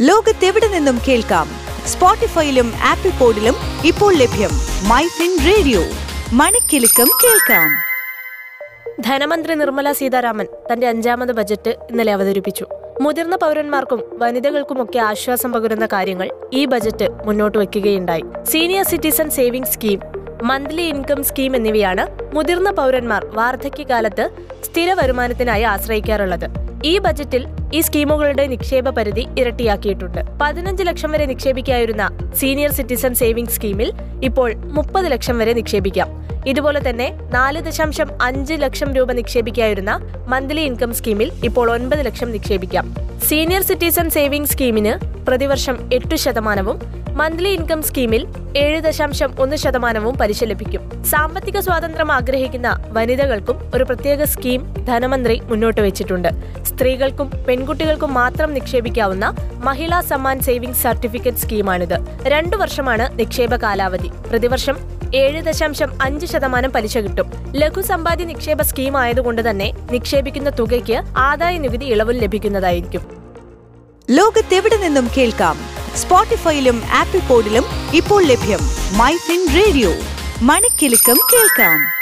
ലോകത്തെവിടെ നിന്നും കേൾക്കാം? സ്പോട്ടിഫൈയിലും ആപ്പിൾ പോഡിലും ഇപ്പോൾ ലഭ്യം മൈ ഫിൻ റേഡിയോ. മണിക്കെലക്കം കേൾക്കാം. ധനമന്ത്രി നിർമ്മല സീതാരാമൻ തന്റെ അഞ്ചാമത് ബജറ്റ് ഇന്നലെ അവതരിപ്പിച്ചു. മുതിർന്ന പൗരന്മാർക്കും വനിതകൾക്കുമൊക്കെ ആശ്വാസം പകരുന്ന കാര്യങ്ങൾ ഈ ബജറ്റ് മുന്നോട്ട് വയ്ക്കുകയുണ്ടായി. Senior citizen saving scheme monthly income scheme എന്നിവയാണ് മുതിർന്ന പൗരന്മാർ വാർദ്ധക്യകാലത്ത് സ്ഥിര വരുമാനത്തിനായി ആശ്രയിക്കാറുള്ളത്. ഈ ബജറ്റിൽ ഈ സ്കീമുകളുടെ നിക്ഷേപ പരിധി ഇരട്ടിയാക്കിയിട്ടുണ്ട്. പതിനഞ്ച് ലക്ഷം വരെ നിക്ഷേപിക്കായിരുന്ന സീനിയർ സിറ്റിസൺ സേവിംഗ് സ്കീമിൽ ഇപ്പോൾ മുപ്പത് ലക്ഷം വരെ നിക്ഷേപിക്കാം. ഇതുപോലെ തന്നെ നാല് ദശാംശം അഞ്ച് ലക്ഷം രൂപ നിക്ഷേപിക്കായിരുന്ന മന്ത്ലി ഇൻകം സ്കീമിൽ ഇപ്പോൾ ഒൻപത് ലക്ഷം നിക്ഷേപിക്കാം. സീനിയർ സിറ്റിസൺ സേവിംഗ് സ്കീമിന് പ്രതിവർഷം എട്ട് ശതമാനവും മന്ത്ലി ഇൻകം സ്കീമിൽ ഏഴ് ദശാംശം ഒന്ന് ശതമാനവും പലിശ ലഭിക്കും സാമ്പത്തിക സ്വാതന്ത്ര്യം ആഗ്രഹിക്കുന്ന വനിതകൾക്കും ഒരു പ്രത്യേക സ്കീം ധനമന്ത്രി മുന്നോട്ട് വെച്ചിട്ടുണ്ട്. സ്ത്രീകൾക്കും പെൺകുട്ടികൾക്കും മാത്രം നിക്ഷേപിക്കാവുന്ന മഹിളാ സമ്മാൻ സേവിംഗ് സർട്ടിഫിക്കറ്റ് സ്കീമാണിത്. രണ്ടു വർഷമാണ് നിക്ഷേപ കാലാവധി. പ്രതിവർഷം ഏഴ് ദശാംശം അഞ്ച് ശതമാനം പലിശ കിട്ടും. ലഘു സമ്പാദ്യ നിക്ഷേപ സ്കീം ആയതുകൊണ്ട് തന്നെ നിക്ഷേപിക്കുന്ന തുകയ്ക്ക് ആദായ നികുതി ഇളവും ലഭിക്കുന്നതായിരിക്കും. ലോകത്തെവിടെ നിന്നും കേൾക്കാം? സ്പോട്ടിഫൈയിലും ആപ്പിൾ പോഡിലും ഇപ്പോൾ ലഭ്യം മൈ ഫിൻ റേഡിയോ. മണിക്കെലക്കം കേൾക്കാം.